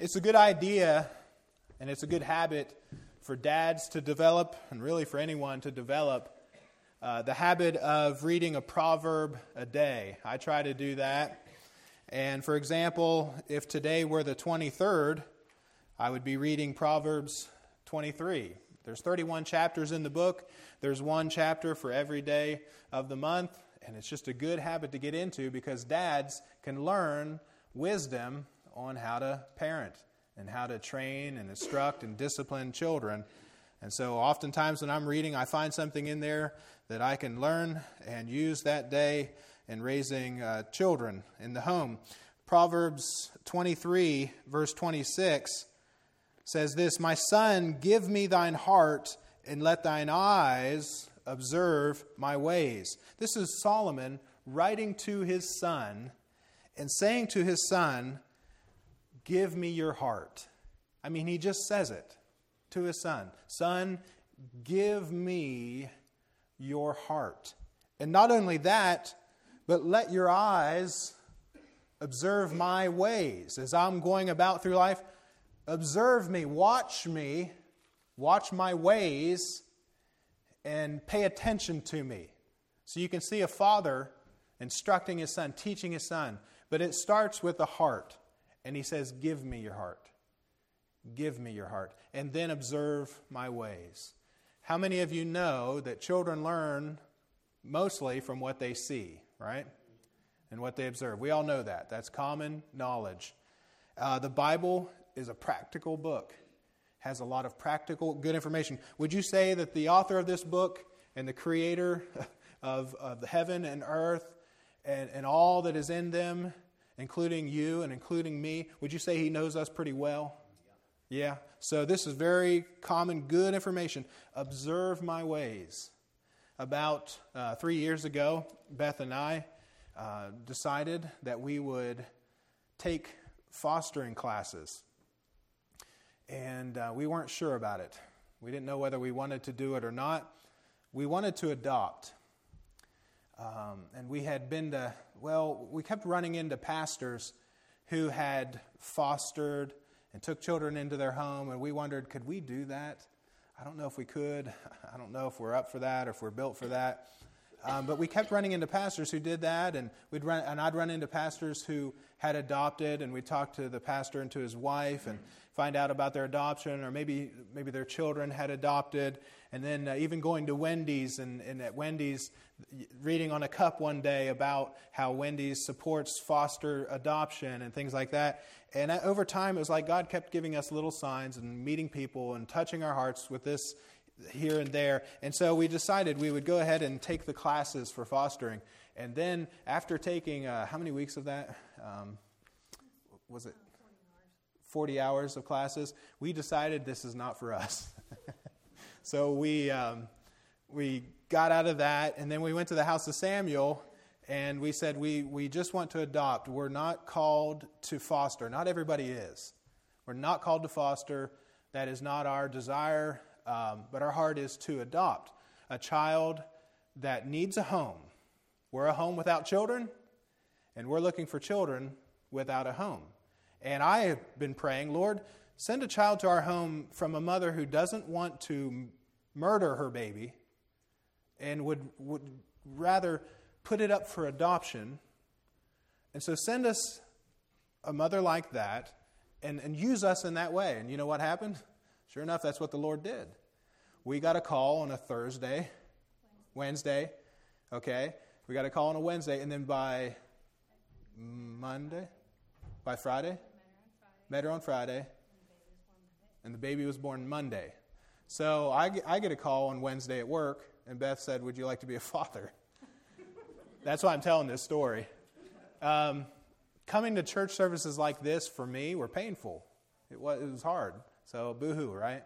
it's a good idea and it's a good habit for dads to develop, and really for anyone to develop, uh, the habit of reading a proverb a day. I try to do that. And for example, if today were the 23rd, I would be reading Proverbs 23. There's 31 chapters in the book. There's one chapter for every day of the month, and it's just a good habit to get into because dads can learn wisdom on how to parent and how to train and instruct and discipline children. And so, oftentimes when I'm reading, I find something in there that I can learn and use that day in raising uh, children in the home. Proverbs 23, verse 26 says this My son, give me thine heart, and let thine eyes observe my ways. This is Solomon writing to his son and saying to his son, Give me your heart. I mean, he just says it to his son Son, give me your heart. And not only that, but let your eyes observe my ways as I'm going about through life. Observe me, watch me, watch my ways, and pay attention to me. So you can see a father instructing his son, teaching his son. But it starts with the heart. And he says, Give me your heart. Give me your heart. And then observe my ways. How many of you know that children learn mostly from what they see, right? And what they observe. We all know that. That's common knowledge. Uh, the Bible is a practical book, has a lot of practical, good information. Would you say that the author of this book and the creator of, of the heaven and earth and, and all that is in them including you and including me, would you say he knows us pretty well? Yeah. yeah. So this is very common, good information. Observe my ways. About uh, three years ago, Beth and I uh, decided that we would take fostering classes. And uh, we weren't sure about it. We didn't know whether we wanted to do it or not. We wanted to adopt. Um, and we had been to, well, we kept running into pastors who had fostered and took children into their home, and we wondered, could we do that? I don't know if we could. I don't know if we're up for that or if we're built for that. Um, but we kept running into pastors who did that, and we'd run, and I'd run into pastors who had adopted, and we'd talk to the pastor and to his wife and find out about their adoption, or maybe maybe their children had adopted, and then uh, even going to Wendy's and, and at Wendy's, reading on a cup one day about how Wendy's supports foster adoption and things like that. And over time, it was like God kept giving us little signs and meeting people and touching our hearts with this here and there. And so we decided we would go ahead and take the classes for fostering. And then after taking, uh, how many weeks of that? Um, was it 40 hours of classes? We decided this is not for us. so we, um, we got out of that, and then we went to the house of Samuel. And we said, we, we just want to adopt. We're not called to foster. Not everybody is. We're not called to foster. That is not our desire. Um, but our heart is to adopt a child that needs a home. We're a home without children, and we're looking for children without a home. And I have been praying, Lord, send a child to our home from a mother who doesn't want to murder her baby and would, would rather put it up for adoption. And so send us a mother like that and, and use us in that way. And you know what happened? Sure enough, that's what the Lord did. We got a call on a Thursday, Wednesday, okay? We got a call on a Wednesday, and then by Monday, by Friday, met her on Friday, and the baby was born Monday. So I, I get a call on Wednesday at work, and Beth said, Would you like to be a father? That's why I'm telling this story. Um, coming to church services like this for me were painful. It was, it was hard. So, boohoo, right?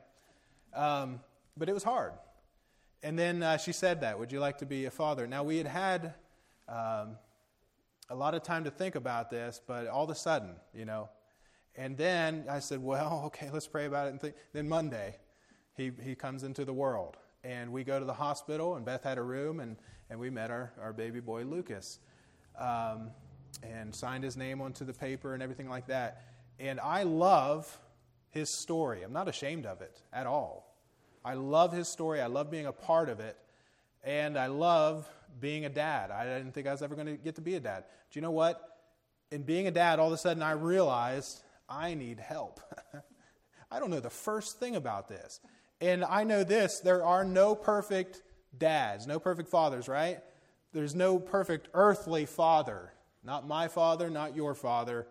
Um, but it was hard. And then uh, she said that, Would you like to be a father? Now, we had had um, a lot of time to think about this, but all of a sudden, you know. And then I said, Well, okay, let's pray about it. And. Then Monday, he, he comes into the world. And we go to the hospital, and Beth had a room, and, and we met our, our baby boy, Lucas, um, and signed his name onto the paper and everything like that. And I love his story. I'm not ashamed of it at all. I love his story. I love being a part of it. And I love being a dad. I didn't think I was ever going to get to be a dad. Do you know what? In being a dad, all of a sudden I realized I need help. I don't know the first thing about this. And I know this there are no perfect dads, no perfect fathers, right? There's no perfect earthly father. Not my father, not your father.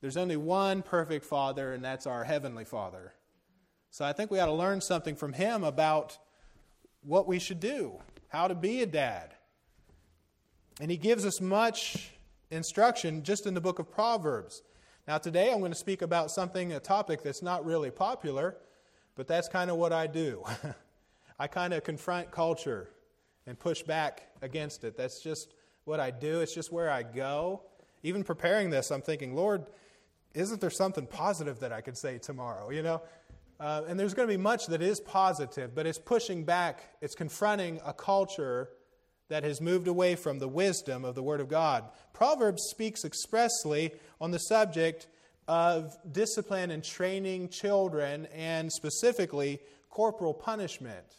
There's only one perfect father, and that's our heavenly father. So I think we ought to learn something from him about what we should do, how to be a dad. And he gives us much instruction just in the book of Proverbs. Now, today I'm going to speak about something, a topic that's not really popular, but that's kind of what I do. I kind of confront culture and push back against it. That's just what I do, it's just where I go. Even preparing this, I'm thinking, Lord, isn't there something positive that I could say tomorrow? You know? Uh, and there's going to be much that is positive, but it's pushing back, it's confronting a culture that has moved away from the wisdom of the Word of God. Proverbs speaks expressly on the subject of discipline and training children, and specifically corporal punishment.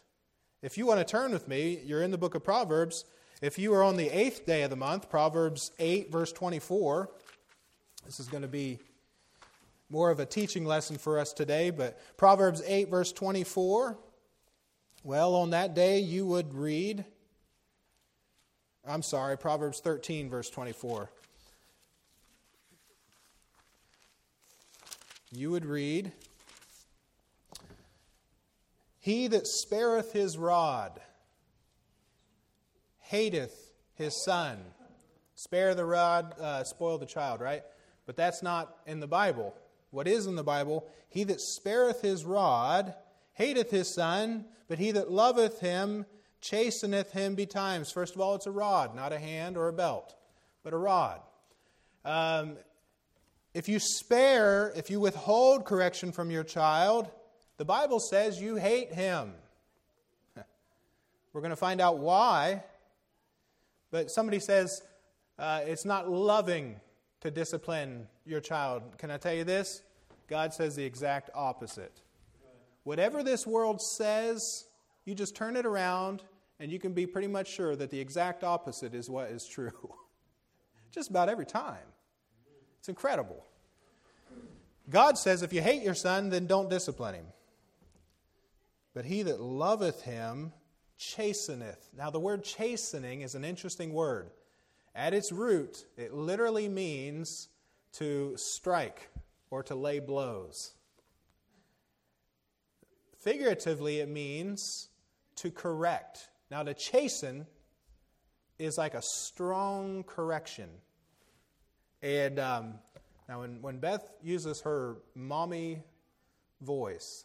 If you want to turn with me, you're in the book of Proverbs. If you are on the eighth day of the month, Proverbs 8, verse 24, this is going to be more of a teaching lesson for us today, but Proverbs 8, verse 24. Well, on that day you would read, I'm sorry, Proverbs 13, verse 24. You would read, He that spareth his rod hateth his son. Spare the rod, uh, spoil the child, right? But that's not in the Bible. What is in the Bible? He that spareth his rod hateth his son, but he that loveth him chasteneth him betimes. First of all, it's a rod, not a hand or a belt, but a rod. Um, if you spare, if you withhold correction from your child, the Bible says you hate him. We're going to find out why. But somebody says uh, it's not loving to discipline your child. Can I tell you this? God says the exact opposite. Whatever this world says, you just turn it around and you can be pretty much sure that the exact opposite is what is true. just about every time. It's incredible. God says if you hate your son, then don't discipline him. But he that loveth him chasteneth. Now, the word chastening is an interesting word. At its root, it literally means to strike or to lay blows. Figuratively, it means to correct. Now, to chasten is like a strong correction. And um, now, when, when Beth uses her mommy voice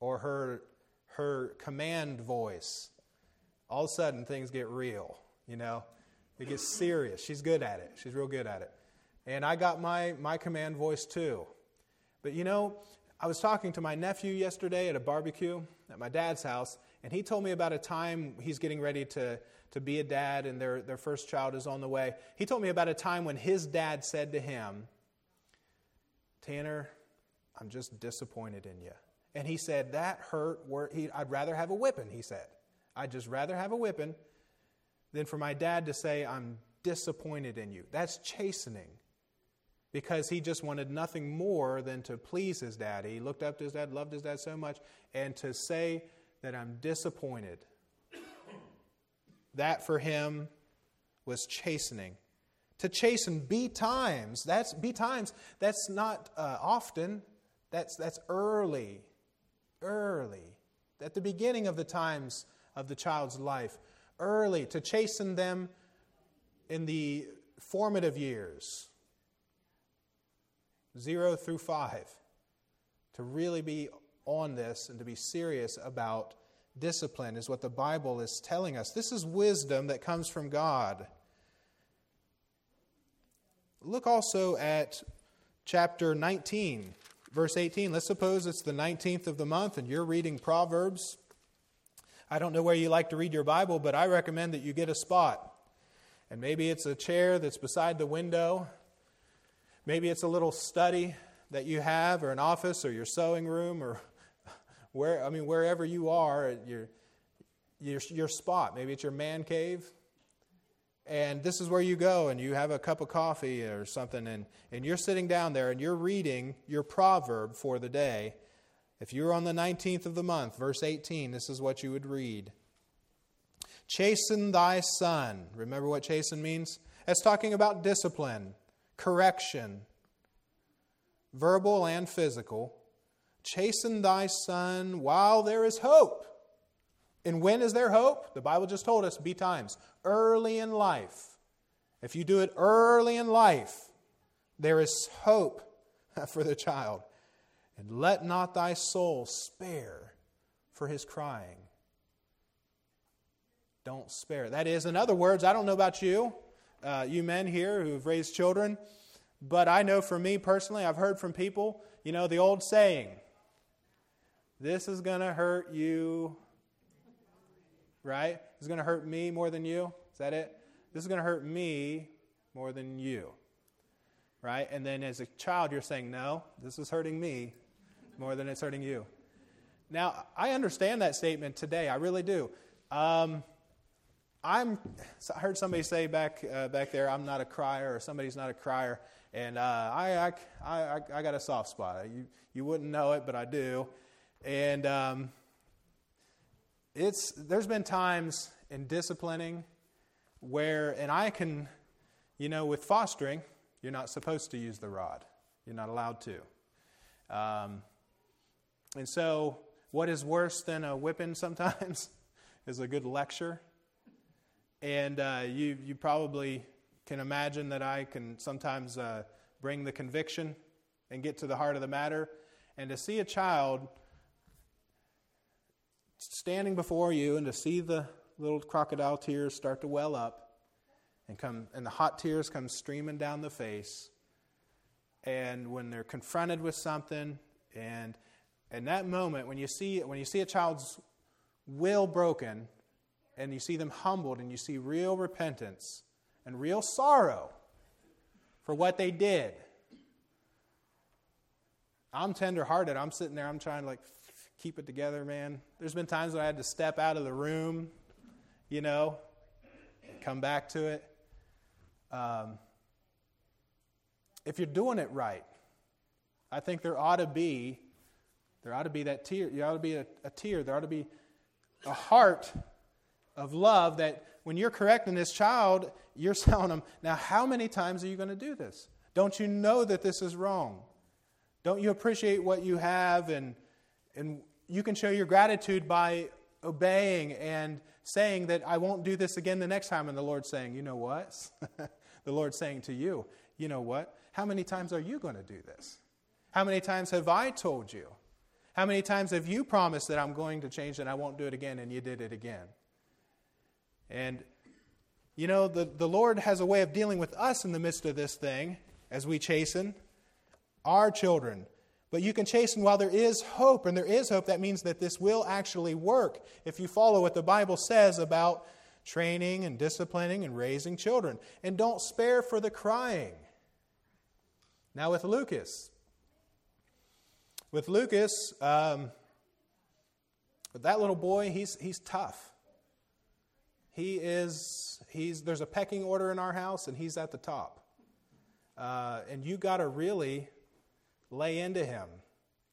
or her, her command voice, all of a sudden things get real, you know? It gets serious. She's good at it. She's real good at it. And I got my, my command voice too. But you know, I was talking to my nephew yesterday at a barbecue at my dad's house, and he told me about a time he's getting ready to, to be a dad and their, their first child is on the way. He told me about a time when his dad said to him, Tanner, I'm just disappointed in you. And he said, That hurt. He, I'd rather have a whipping, he said. I'd just rather have a whipping than for my dad to say, I'm disappointed in you. That's chastening because he just wanted nothing more than to please his dad. He looked up to his dad, loved his dad so much, and to say that I'm disappointed. That for him was chastening. To chasten be times, that's be times, that's not uh, often, that's, that's early, early, at the beginning of the times of the child's life early, to chasten them in the formative years, zero through five, to really be on this and to be serious about discipline is what the Bible is telling us. This is wisdom that comes from God. Look also at chapter 19, verse 18. Let's suppose it's the 19th of the month and you're reading Proverbs. I don't know where you like to read your Bible, but I recommend that you get a spot. And maybe it's a chair that's beside the window. Maybe it's a little study that you have, or an office, or your sewing room, or where I mean wherever you are, your your your spot. Maybe it's your man cave. And this is where you go and you have a cup of coffee or something, and, and you're sitting down there and you're reading your proverb for the day. If you were on the 19th of the month, verse 18, this is what you would read Chasten thy son. Remember what chasten means? It's talking about discipline, correction, verbal and physical. Chasten thy son while there is hope. And when is there hope? The Bible just told us, be times. Early in life. If you do it early in life, there is hope for the child. And let not thy soul spare for his crying. Don't spare. That is, in other words, I don't know about you, uh, you men here who've raised children, but I know for me personally, I've heard from people, you know, the old saying, this is going to hurt you, right? Is going to hurt me more than you. Is that it? This is going to hurt me more than you, right? And then as a child, you're saying, no, this is hurting me more than it's hurting you. Now, I understand that statement today. I really do. Um, I'm, I heard somebody say back, uh, back there, I'm not a crier, or somebody's not a crier. And uh, I, I, I, I, got a soft spot. You, you wouldn't know it, but I do. And um, it's, there's been times in disciplining where, and I can, you know, with fostering, you're not supposed to use the rod. You're not allowed to. Um, and so, what is worse than a whipping sometimes is a good lecture. And uh, you, you probably can imagine that I can sometimes uh, bring the conviction and get to the heart of the matter. And to see a child standing before you and to see the little crocodile tears start to well up and come and the hot tears come streaming down the face and when they're confronted with something and in that moment when you see when you see a child's will broken and you see them humbled and you see real repentance and real sorrow for what they did. I'm tenderhearted. I'm sitting there, I'm trying to like keep it together, man. There's been times when I had to step out of the room, you know, come back to it. Um, if you're doing it right, I think there ought to be there ought to be that tear. There ought to be a, a tear. There ought to be a heart of love that when you're correcting this child, you're telling them, now, how many times are you going to do this? Don't you know that this is wrong? Don't you appreciate what you have? And, and you can show your gratitude by obeying and saying that I won't do this again the next time. And the Lord's saying, you know what? the Lord's saying to you, you know what? How many times are you going to do this? How many times have I told you? How many times have you promised that I'm going to change and I won't do it again and you did it again? And, you know, the, the Lord has a way of dealing with us in the midst of this thing as we chasten our children. But you can chasten while there is hope, and there is hope. That means that this will actually work if you follow what the Bible says about training and disciplining and raising children. And don't spare for the crying. Now, with Lucas, with Lucas, um, that little boy, he's, he's tough. He is, he's, there's a pecking order in our house, and he's at the top. Uh, and you got to really lay into him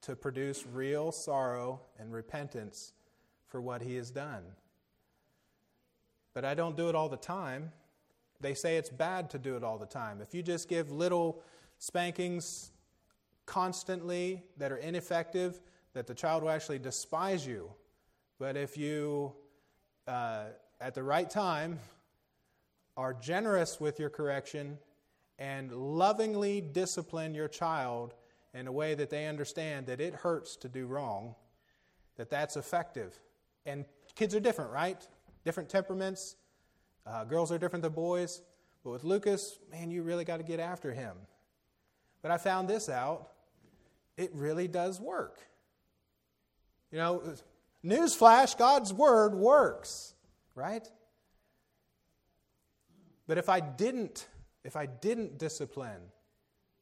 to produce real sorrow and repentance for what he has done. But I don't do it all the time. They say it's bad to do it all the time. If you just give little spankings constantly that are ineffective, that the child will actually despise you. But if you uh, at the right time, are generous with your correction, and lovingly discipline your child in a way that they understand that it hurts to do wrong, that that's effective. And kids are different, right? Different temperaments. Uh, girls are different than boys. But with Lucas, man, you really got to get after him. But I found this out. It really does work. You know, newsflash God's word works right? But if I didn't, if I didn't discipline,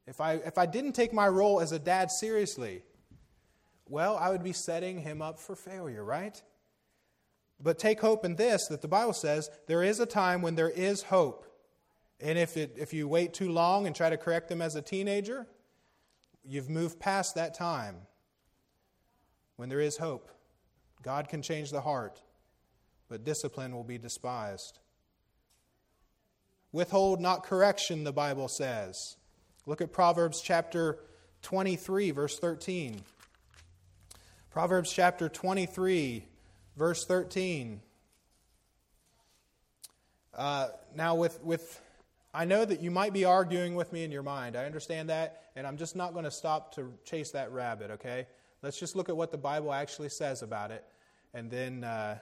if I, if I didn't take my role as a dad seriously, well, I would be setting him up for failure, right? But take hope in this that the Bible says there is a time when there is hope. And if, it, if you wait too long and try to correct them as a teenager, you've moved past that time when there is hope. God can change the heart, but discipline will be despised. Withhold not correction, the Bible says. Look at Proverbs chapter 23, verse 13. Proverbs chapter 23, verse 13. Uh, now, with, with, I know that you might be arguing with me in your mind. I understand that, and I'm just not going to stop to chase that rabbit, okay? Let's just look at what the Bible actually says about it, and then uh,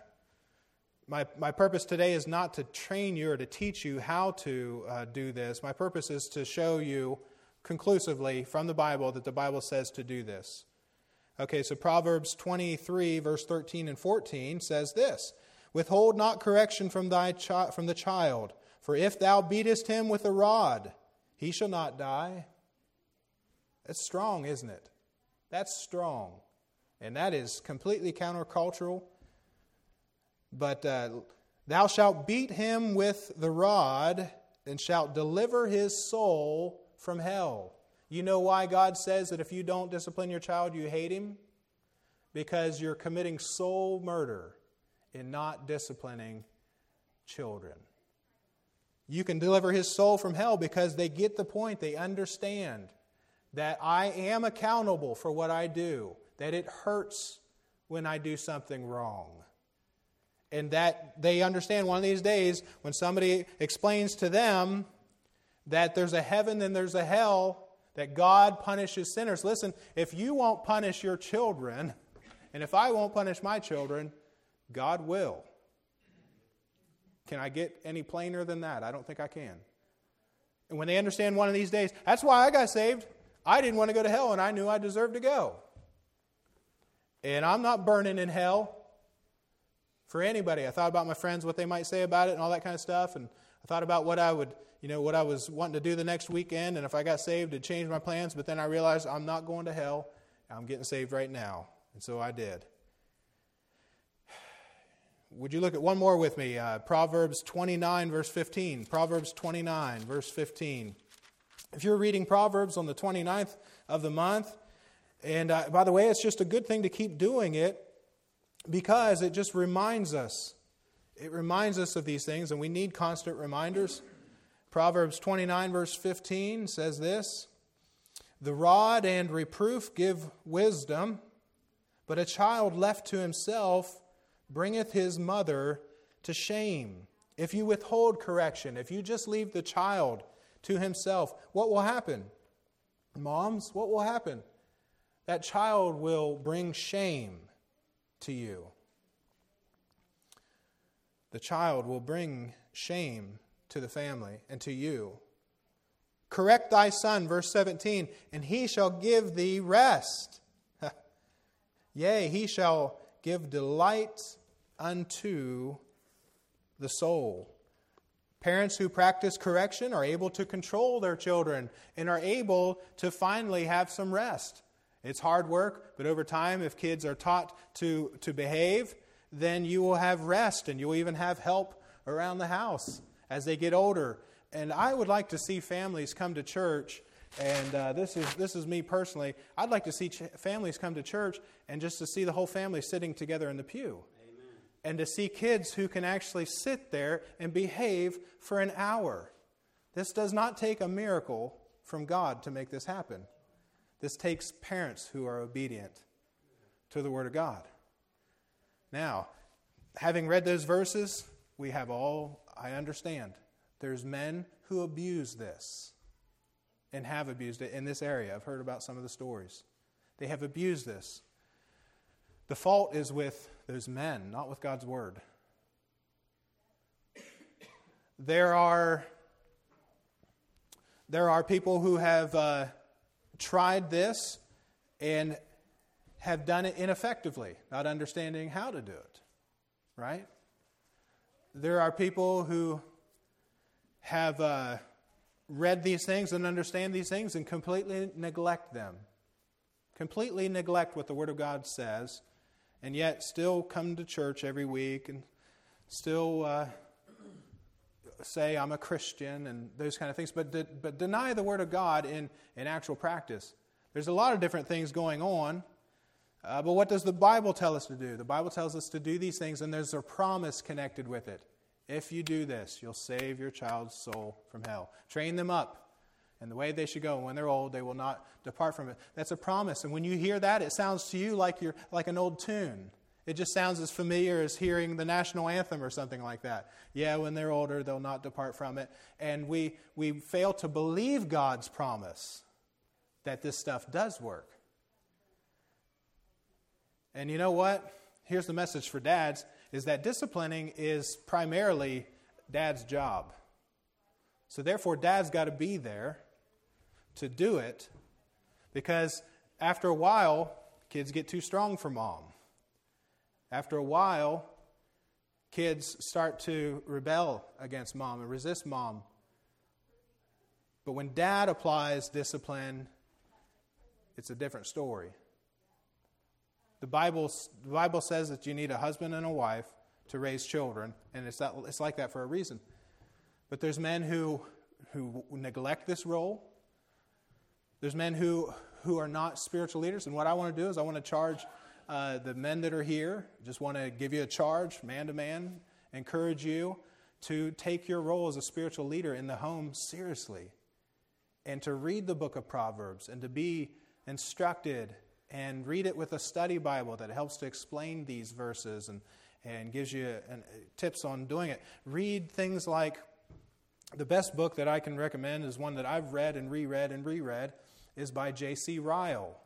my, my purpose today is not to train you or to teach you how to uh, do this. My purpose is to show you conclusively from the Bible that the Bible says to do this. Okay, so Proverbs 23, verse 13 and 14 says this Withhold not correction from, thy chi- from the child, for if thou beatest him with a rod, he shall not die. That's strong, isn't it? That's strong. And that is completely countercultural but uh, thou shalt beat him with the rod and shalt deliver his soul from hell. You know why God says that if you don't discipline your child, you hate him? Because you're committing soul murder in not disciplining children. You can deliver his soul from hell because they get the point. They understand that I am accountable for what I do, that it hurts when I do something wrong and that they understand one of these days when somebody explains to them that there's a heaven and there's a hell, that God punishes sinners. Listen, if you won't punish your children, and if I won't punish my children, God will. Can I get any plainer than that? I don't think I can. And when they understand one of these days, that's why I got saved. I didn't want to go to hell, and I knew I deserved to go. And I'm not burning in hell for anybody. I thought about my friends, what they might say about it, and all that kind of stuff. And I thought about what I would, you know, what I was wanting to do the next weekend, and if I got saved, it'd change my plans. But then I realized I'm not going to hell. I'm getting saved right now. And so I did. Would you look at one more with me? Uh, Proverbs 29, verse 15. Proverbs 29, verse 15. If you're reading Proverbs on the 29th of the month, and uh, by the way, it's just a good thing to keep doing it because it just reminds us. It reminds us of these things, and we need constant reminders. Proverbs 29, verse 15 says this The rod and reproof give wisdom, but a child left to himself bringeth his mother to shame. If you withhold correction, if you just leave the child to himself, what will happen? Moms, what will happen? That child will bring shame to you. The child will bring shame to the family and to you. Correct thy son, verse 17, and he shall give thee rest. Yea, he shall give delight unto the soul. Parents who practice correction are able to control their children and are able to finally have some rest. It's hard work, but over time, if kids are taught to, to behave, then you will have rest and you'll even have help around the house as they get older. And I would like to see families come to church, and uh, this, is, this is me personally. I'd like to see ch- families come to church and just to see the whole family sitting together in the pew. And to see kids who can actually sit there and behave for an hour. This does not take a miracle from God to make this happen. This takes parents who are obedient to the Word of God. Now, having read those verses, we have all, I understand, there's men who abuse this and have abused it in this area. I've heard about some of the stories. They have abused this. The fault is with those men, not with God's Word. There are, there are people who have. Uh, tried this and have done it ineffectively, not understanding how to do it. Right? There are people who have uh, read these things and understand these things and completely neglect them. Completely neglect what the Word of God says, and yet still come to church every week and still uh, say, I'm a Christian and those kind of things, but, de- but deny the Word of God in, in actual practice. There's a lot of different things going on. Uh, but what does the Bible tell us to do? The Bible tells us to do these things, and there's a promise connected with it. If you do this, you'll save your child's soul from hell. Train them up in the way they should go. And when they're old, they will not depart from it. That's a promise. And when you hear that, it sounds to you like you're like an old tune. It just sounds as familiar as hearing the national anthem or something like that. Yeah, when they're older, they'll not depart from it. And we, we fail to believe God's promise that this stuff does work. And you know what? Here's the message for dads is that disciplining is primarily dad's job. So therefore dad's got to be there to do it because after a while kids get too strong for mom. After a while kids start to rebel against mom and resist mom. But when dad applies discipline, it's a different story. The Bible, the Bible says that you need a husband and a wife to raise children, and it's, that, it's like that for a reason. But there's men who, who neglect this role. There's men who, who are not spiritual leaders. And what I want to do is I want to charge uh, the men that are here, just want to give you a charge, man to man, encourage you to take your role as a spiritual leader in the home seriously and to read the book of Proverbs and to be instructed and read it with a study Bible that helps to explain these verses and, and gives you an, tips on doing it. Read things like the best book that I can recommend is one that I've read and reread and reread is by J.C. Ryle.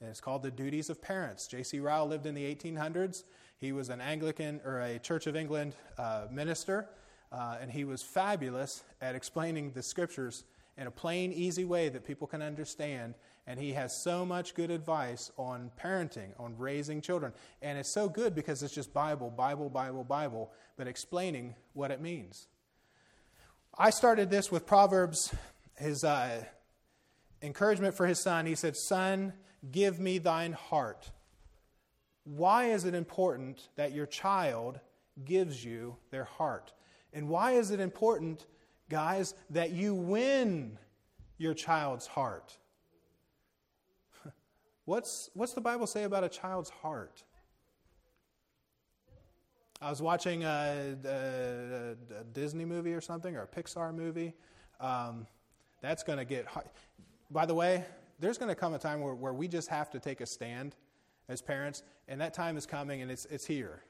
And it's called The Duties of Parents. J.C. Ryle lived in the 1800s. He was an Anglican or a Church of England uh, minister, uh, and he was fabulous at explaining the scriptures in a plain, easy way that people can understand and he has so much good advice on parenting, on raising children. And it's so good because it's just Bible, Bible, Bible, Bible, but explaining what it means. I started this with Proverbs, his uh, encouragement for his son. He said, Son, give me thine heart. Why is it important that your child gives you their heart? And why is it important, guys, that you win your child's heart? What's, what's the Bible say about a child's heart? I was watching a, a, a Disney movie or something, or a Pixar movie. Um, that's going to get. By the way, there's going to come a time where, where we just have to take a stand as parents, and that time is coming, and it's, it's here.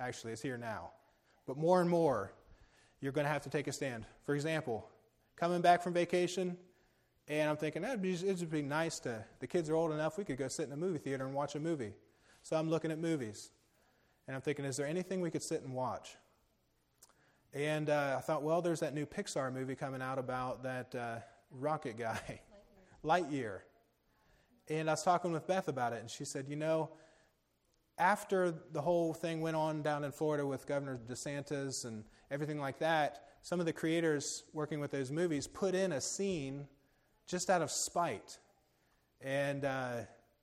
Actually, it's here now. But more and more, you're going to have to take a stand. For example, coming back from vacation, and I'm thinking, it'd be, it'd be nice to, the kids are old enough, we could go sit in a movie theater and watch a movie. So I'm looking at movies. And I'm thinking, is there anything we could sit and watch? And uh, I thought, well, there's that new Pixar movie coming out about that uh, rocket guy, Lightyear. Lightyear. And I was talking with Beth about it, and she said, you know, after the whole thing went on down in Florida with Governor DeSantis and everything like that, some of the creators working with those movies put in a scene just out of spite. And uh,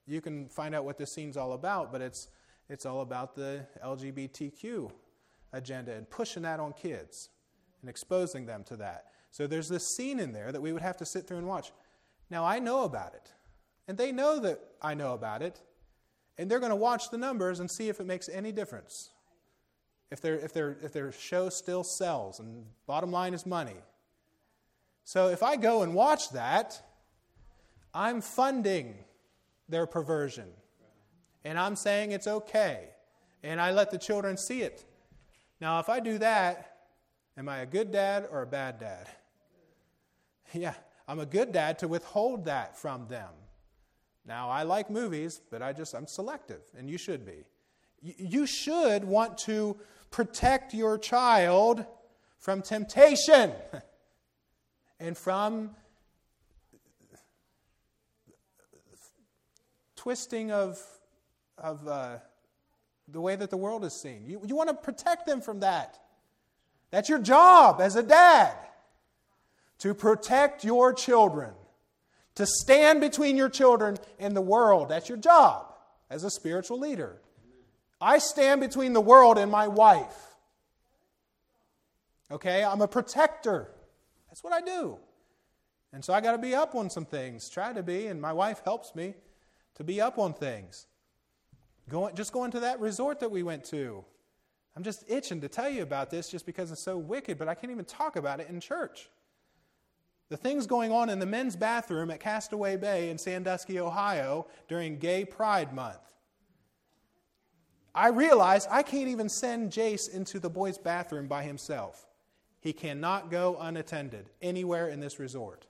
you can find out what this scene's all about, but it's, it's all about the LGBTQ agenda and pushing that on kids and exposing them to that. So there's this scene in there that we would have to sit through and watch. Now, I know about it, and they know that I know about it, and they're going to watch the numbers and see if it makes any difference. If, their if, their if their show still sells, and bottom line is money, so if I go and watch that, I'm funding their perversion. And I'm saying it's okay. And I let the children see it. Now, if I do that, am I a good dad or a bad dad? Yeah, I'm a good dad to withhold that from them. Now, I like movies, but I just, I'm selective, and you should be. You should want to protect your child from temptation. and from twisting of, of uh, the way that the world is seen. You, you want to protect them from that. That's your job as a dad. To protect your children, to stand between your children and the world. That's your job as a spiritual leader. I stand between the world and my wife. Okay, I'm a protector. That's what I do. And so I got to be up on some things, try to be, and my wife helps me to be up on things. Going, just going to that resort that we went to. I'm just itching to tell you about this just because it's so wicked, but I can't even talk about it in church. The things going on in the men's bathroom at Castaway Bay in Sandusky, Ohio during Gay Pride Month. I realize I can't even send Jace into the boys' bathroom by himself. He cannot go unattended anywhere in this resort.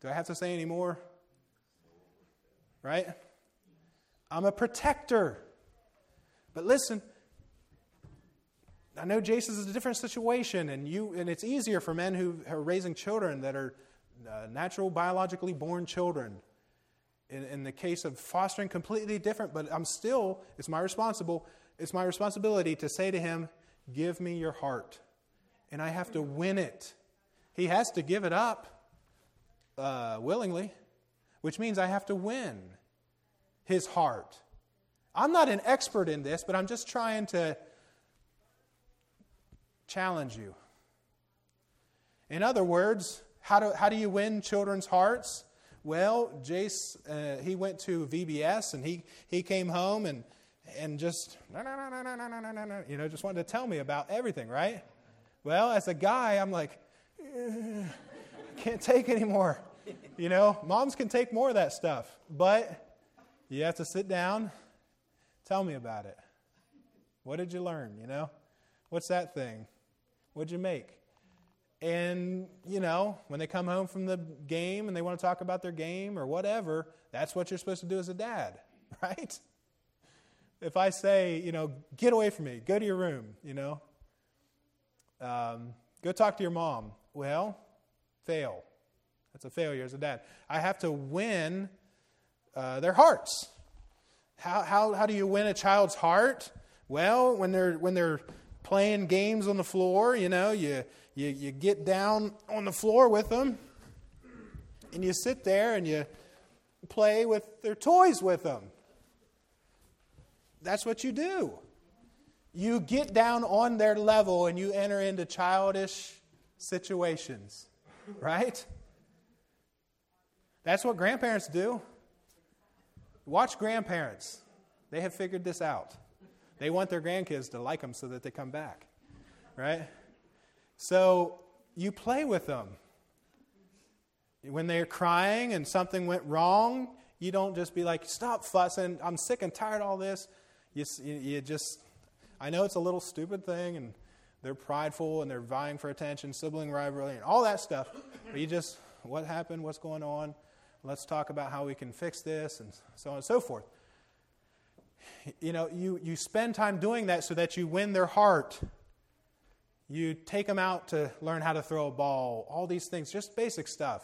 Do I have to say any more? Right? I'm a protector. But listen, I know Jace's is a different situation, and you and it's easier for men who are raising children that are uh, natural, biologically born children in, in the case of fostering, completely different, but I'm still, it's my responsible, it's my responsibility to say to him, Give me your heart. And I have to win it. He has to give it up uh, willingly, which means I have to win his heart. I'm not an expert in this, but I'm just trying to challenge you. In other words, how do, how do you win children's hearts? Well, Jace, uh, he went to VBS and he, he came home and, and just, you know, just wanted to tell me about everything, right? Well, as a guy, I'm like, I can't take anymore. You know, moms can take more of that stuff, but you have to sit down, tell me about it. What did you learn, you know? What's that thing? What'd you make? And, you know, when they come home from the game and they want to talk about their game or whatever, that's what you're supposed to do as a dad, right? If I say, you know, get away from me, go to your room, you know, um, go talk to your mom. Well, fail. That's a failure as a dad. I have to win uh, their hearts. How, how, how do you win a child's heart? Well, when they're, when they're playing games on the floor, you know, you you, you get down on the floor with them and you sit there and you play with their toys with them. That's what you do. You get down on their level and you enter into childish situations, right? That's what grandparents do. Watch grandparents. They have figured this out. They want their grandkids to like them so that they come back, right? So you play with them. When they're crying and something went wrong, you don't just be like, stop fussing. I'm sick and tired of all this. You, you just, I know it's a little stupid thing and they're prideful and they're vying for attention, sibling rivalry, and all that stuff. But you just, what happened? What's going on? Let's talk about how we can fix this and so on and so forth. You know, you, you spend time doing that so that you win their heart you take them out to learn how to throw a ball, all these things, just basic stuff.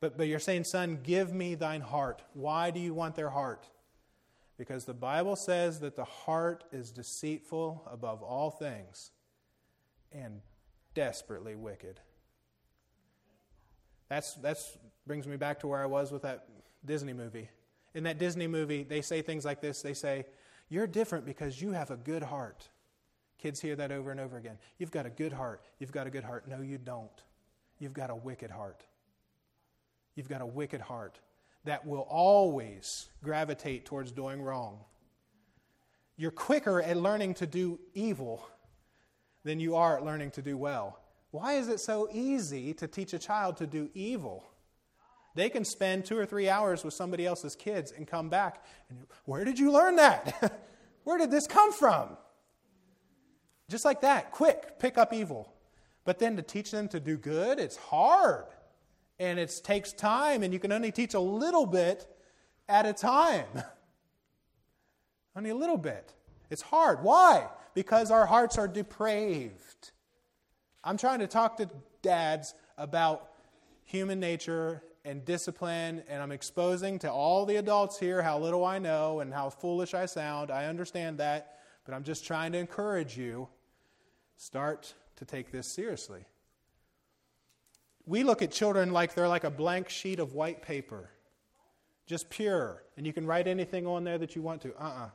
But, but you're saying, son, give me thine heart. Why do you want their heart? Because the Bible says that the heart is deceitful above all things and desperately wicked. That's that's brings me back to where I was with that Disney movie. In that Disney movie, they say things like this. They say, "You're different because you have a good heart." Kids hear that over and over again. You've got a good heart. You've got a good heart. No, you don't. You've got a wicked heart. You've got a wicked heart that will always gravitate towards doing wrong. You're quicker at learning to do evil than you are at learning to do well. Why is it so easy to teach a child to do evil? They can spend two or three hours with somebody else's kids and come back and, where did you learn that? where did this come from? Just like that, quick, pick up evil. But then to teach them to do good, it's hard. And it takes time, and you can only teach a little bit at a time. only a little bit. It's hard. Why? Because our hearts are depraved. I'm trying to talk to dads about human nature and discipline, and I'm exposing to all the adults here how little I know and how foolish I sound. I understand that, but I'm just trying to encourage you Start to take this seriously. we look at children like they're like a blank sheet of white paper, just pure, and you can write anything on there that you want to. Uh uh-uh. uh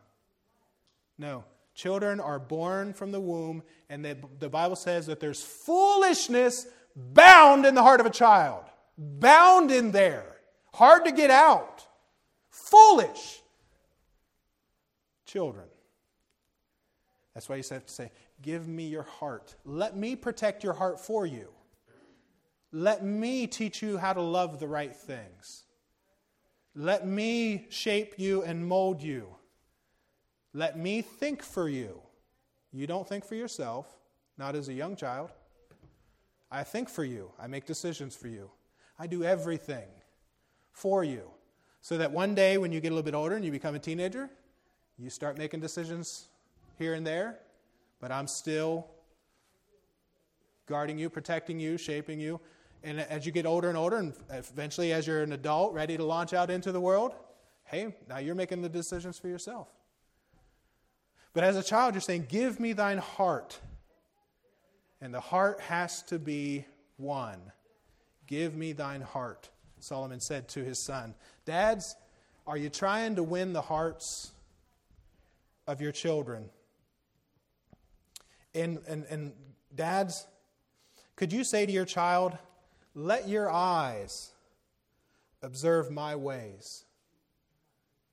No. Children are born from the womb, and the, the Bible says that there's foolishness bound in the heart of a child, bound in there, hard to get out. Foolish children. That's why you have to say, Give me your heart. Let me protect your heart for you. Let me teach you how to love the right things. Let me shape you and mold you. Let me think for you. You don't think for yourself, not as a young child. I think for you. I make decisions for you. I do everything for you. So that one day when you get a little bit older and you become a teenager, you start making decisions here and there, but I'm still guarding you, protecting you, shaping you. And as you get older and older, and eventually as you're an adult ready to launch out into the world, hey, now you're making the decisions for yourself. But as a child, you're saying, Give me thine heart. And the heart has to be one. Give me thine heart, Solomon said to his son. Dads, are you trying to win the hearts of your children? And, and, and dads, could you say to your child, Let your eyes observe my ways?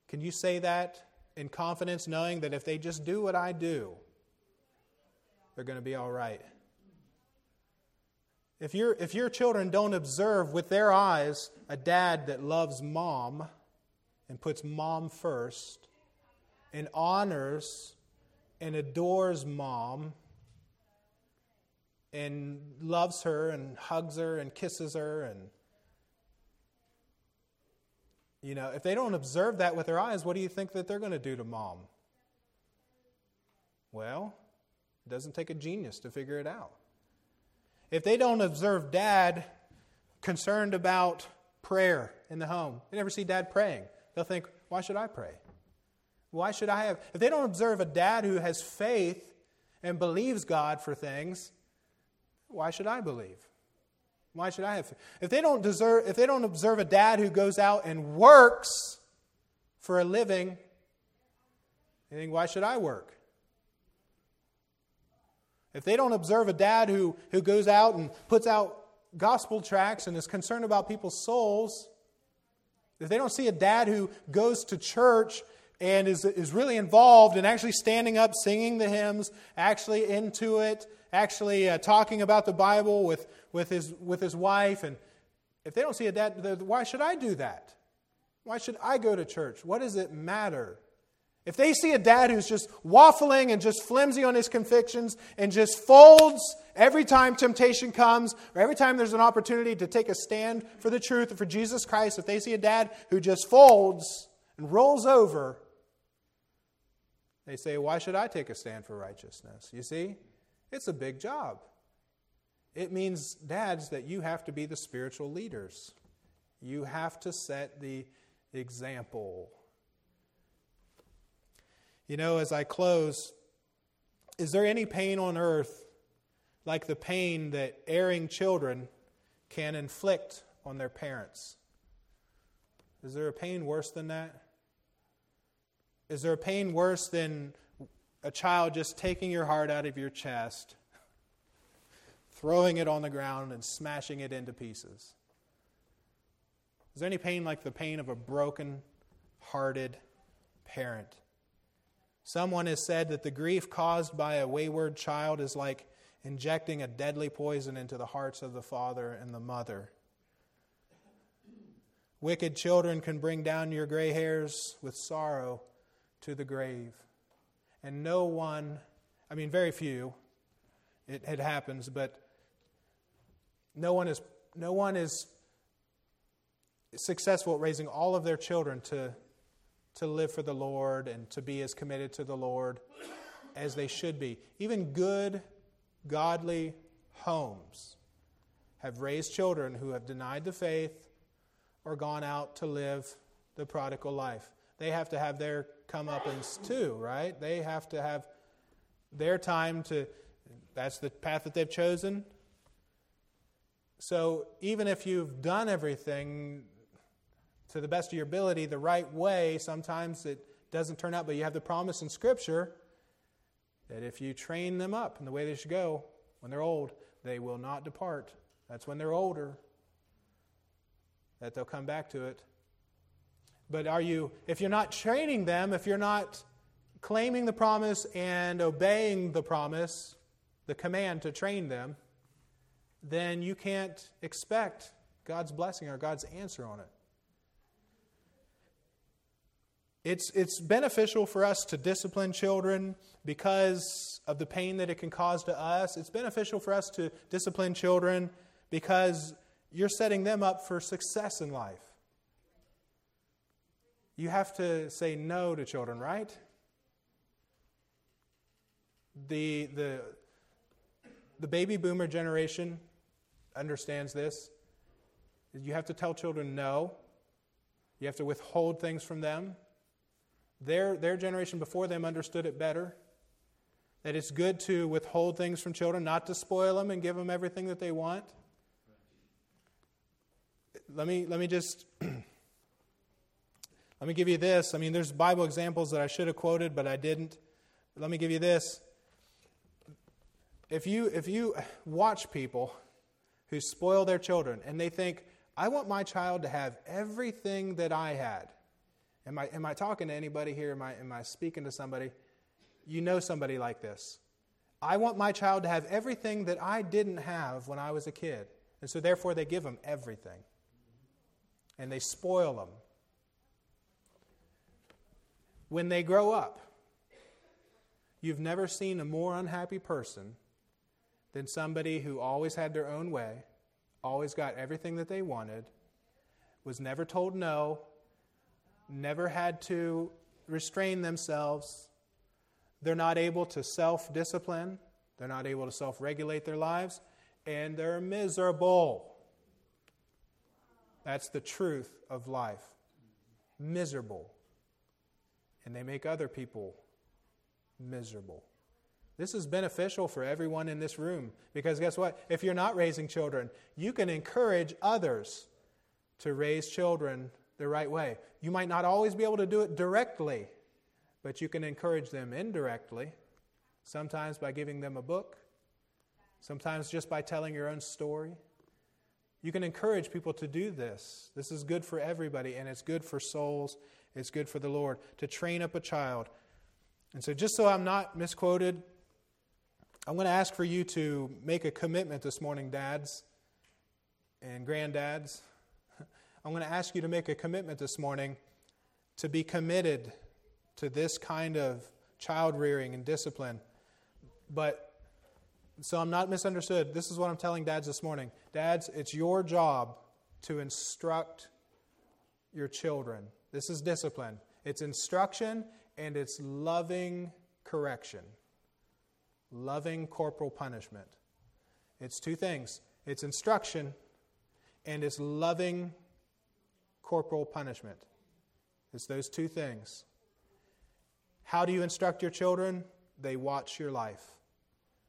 Can you say that in confidence, knowing that if they just do what I do, they're going to be all right. If, you if your children don't observe with their eyes a dad that loves mom and puts mom first and honors and adores mom and loves her and hugs her and kisses her and you know, if they don't observe that with their eyes, what do you think that they're going to do to mom? Well, it doesn't take a genius to figure it out. If they don't observe dad concerned about prayer in the home, they never see dad praying. They'll think, why should I pray? Why should I have? If they don't observe a dad who has faith and believes God for things, why should I believe? Why should I have? If they don't deserve, if they don't observe a dad who goes out and works for a living, they think, why should I work? If they don't observe a dad who, who goes out and puts out gospel tracts and is concerned about people's souls, if they don't see a dad who goes to church and is, is really involved and actually standing up, singing the hymns, actually into it, actually uh, talking about the Bible with, with, his, with his wife. And if they don't see a dad, why should I do that? Why should I go to church? What does it matter? If they see a dad who's just waffling and just flimsy on his convictions and just folds every time temptation comes or every time there's an opportunity to take a stand for the truth for Jesus Christ, if they see a dad who just folds and rolls over, they say, Why should I take a stand for righteousness? You see? It's a big job. It means, dads, that you have to be the spiritual leaders. You have to set the example. You know, as I close, is there any pain on earth like the pain that erring children can inflict on their parents? Is there a pain worse than that? Is there a pain worse than a child just taking your heart out of your chest, throwing it on the ground, and smashing it into pieces? Is there any pain like the pain of a broken hearted parent? Someone has said that the grief caused by a wayward child is like injecting a deadly poison into the hearts of the father and the mother. Wicked children can bring down your gray hairs with sorrow to the grave and no one, I mean, very few, it, it happens, but no one is, no one is successful at raising all of their children to, to live for the Lord and to be as committed to the Lord as they should be. Even good, godly homes have raised children who have denied the faith or gone out to live the prodigal life. They have to have their comeuppance too, right? They have to have their time to, that's the path that they've chosen. So even if you've done everything to the best of your ability the right way, sometimes it doesn't turn out, but you have the promise in Scripture that if you train them up in the way they should go, when they're old, they will not depart. That's when they're older that they'll come back to it. But are you, if you're not training them, if you're not claiming the promise and obeying the promise, the command to train them, then you can't expect God's blessing or God's answer on it. It's, it's beneficial for us to discipline children because of the pain that it can cause to us. It's beneficial for us to discipline children because you're setting them up for success in life. You have to say no to children, right? The, the, the baby boomer generation understands this. You have to tell children no. You have to withhold things from them. Their, their generation before them understood it better. That it's good to withhold things from children, not to spoil them and give them everything that they want. Let me, let me just let me give you this. I mean, there's Bible examples that I should have quoted, but I didn't. Let me give you this. If you, if you watch people who spoil their children and they think, I want my child to have everything that I had. Am I, am I talking to anybody here? Am I, am I speaking to somebody? You know somebody like this. I want my child to have everything that I didn't have when I was a kid. And so, therefore, they give them everything. And they spoil them. When they grow up, you've never seen a more unhappy person than somebody who always had their own way, always got everything that they wanted, was never told no, never had to restrain themselves. They're not able to self discipline, they're not able to self regulate their lives, and they're miserable. That's the truth of life. Miserable. And they make other people miserable. This is beneficial for everyone in this room because guess what? If you're not raising children, you can encourage others to raise children the right way. You might not always be able to do it directly, but you can encourage them indirectly, sometimes by giving them a book, sometimes just by telling your own story. You can encourage people to do this. This is good for everybody, and it's good for souls. It's good for the Lord to train up a child. And so, just so I'm not misquoted, I'm going to ask for you to make a commitment this morning, dads and granddads. I'm going to ask you to make a commitment this morning to be committed to this kind of child rearing and discipline. But so I'm not misunderstood. This is what I'm telling dads this morning. Dads, it's your job to instruct your children. This is discipline. It's instruction and it's loving correction loving corporal punishment. It's two things it's instruction and it's loving corporal punishment. It's those two things. How do you instruct your children? They watch your life.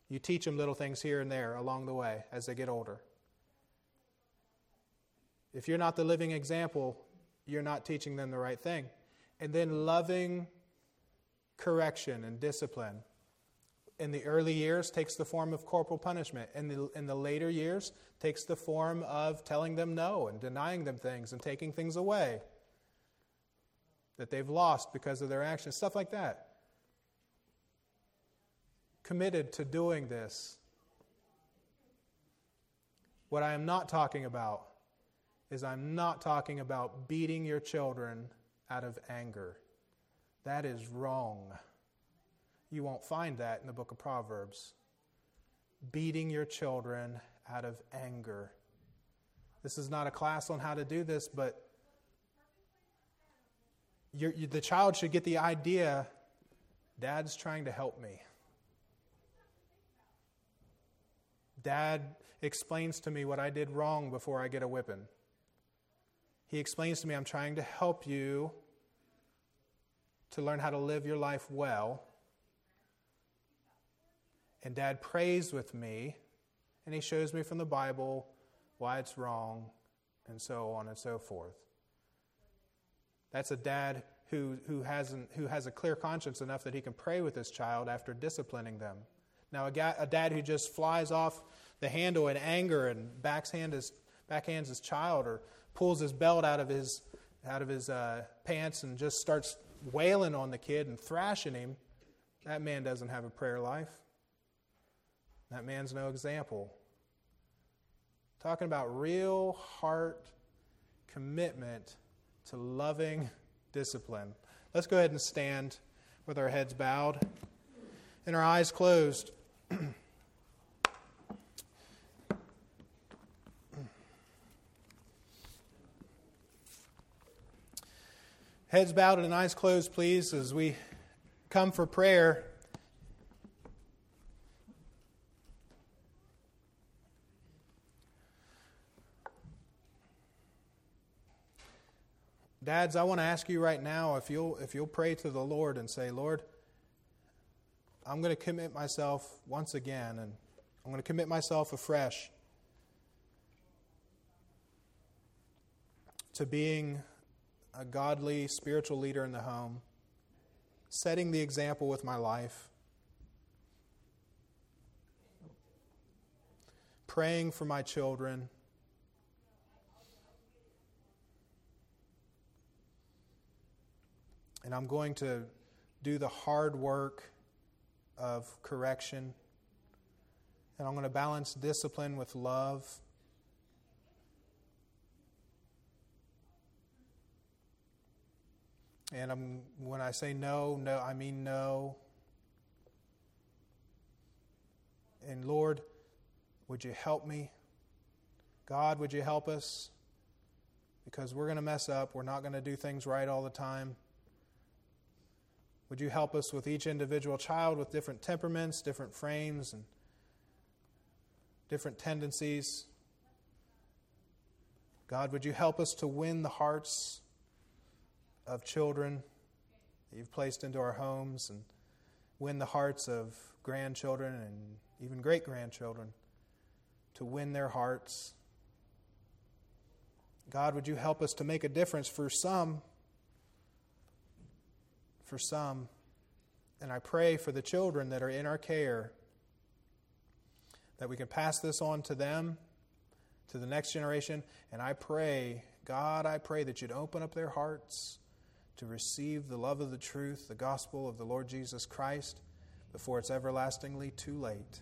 You teach them little things here and there along the way as they get older. If you're not the living example, you're not teaching them the right thing. And then loving correction and discipline in the early years takes the form of corporal punishment. In the, in the later years takes the form of telling them no and denying them things and taking things away that they've lost because of their actions, stuff like that. Committed to doing this. What I am not talking about is I'm not talking about beating your children out of anger. That is wrong. You won't find that in the book of Proverbs. Beating your children out of anger. This is not a class on how to do this, but you, the child should get the idea Dad's trying to help me. Dad explains to me what I did wrong before I get a whipping. He explains to me, I'm trying to help you to learn how to live your life well and dad prays with me and he shows me from the Bible why it's wrong, and so on and so forth. That's a dad who, who, hasn't, who has a clear conscience enough that he can pray with his child after disciplining them. Now, a, guy, a dad who just flies off the handle in anger and backhand his, backhands his child or pulls his belt out of his, out of his uh, pants and just starts wailing on the kid and thrashing him, that man doesn't have a prayer life. That man's no example. Talking about real heart commitment to loving discipline. Let's go ahead and stand with our heads bowed and our eyes closed. Heads bowed and eyes closed, please, as we come for prayer. Dads, I want to ask you right now if you'll if you'll pray to the Lord and say, Lord, I'm going to commit myself once again and I'm going to commit myself afresh to being a godly spiritual leader in the home, setting the example with my life, praying for my children. And I'm going to do the hard work of correction. And I'm going to balance discipline with love. And I'm, when I say no, no, I mean no. And Lord, would you help me? God, would you help us? Because we're going to mess up. We're not going to do things right all the time. Would you help us with each individual child with different temperaments, different frames, and different tendencies? God, would you help us to win the hearts of children that you've placed into our homes and win the hearts of grandchildren and even great grandchildren, to win their hearts. God, would you help us to make a difference for some? For some. And I pray for the children that are in our care that we can pass this on to them, to the next generation. And I pray, God, I pray that you'd open up their hearts to receive the love of the truth, the gospel of the Lord Jesus Christ, before it's everlastingly too late.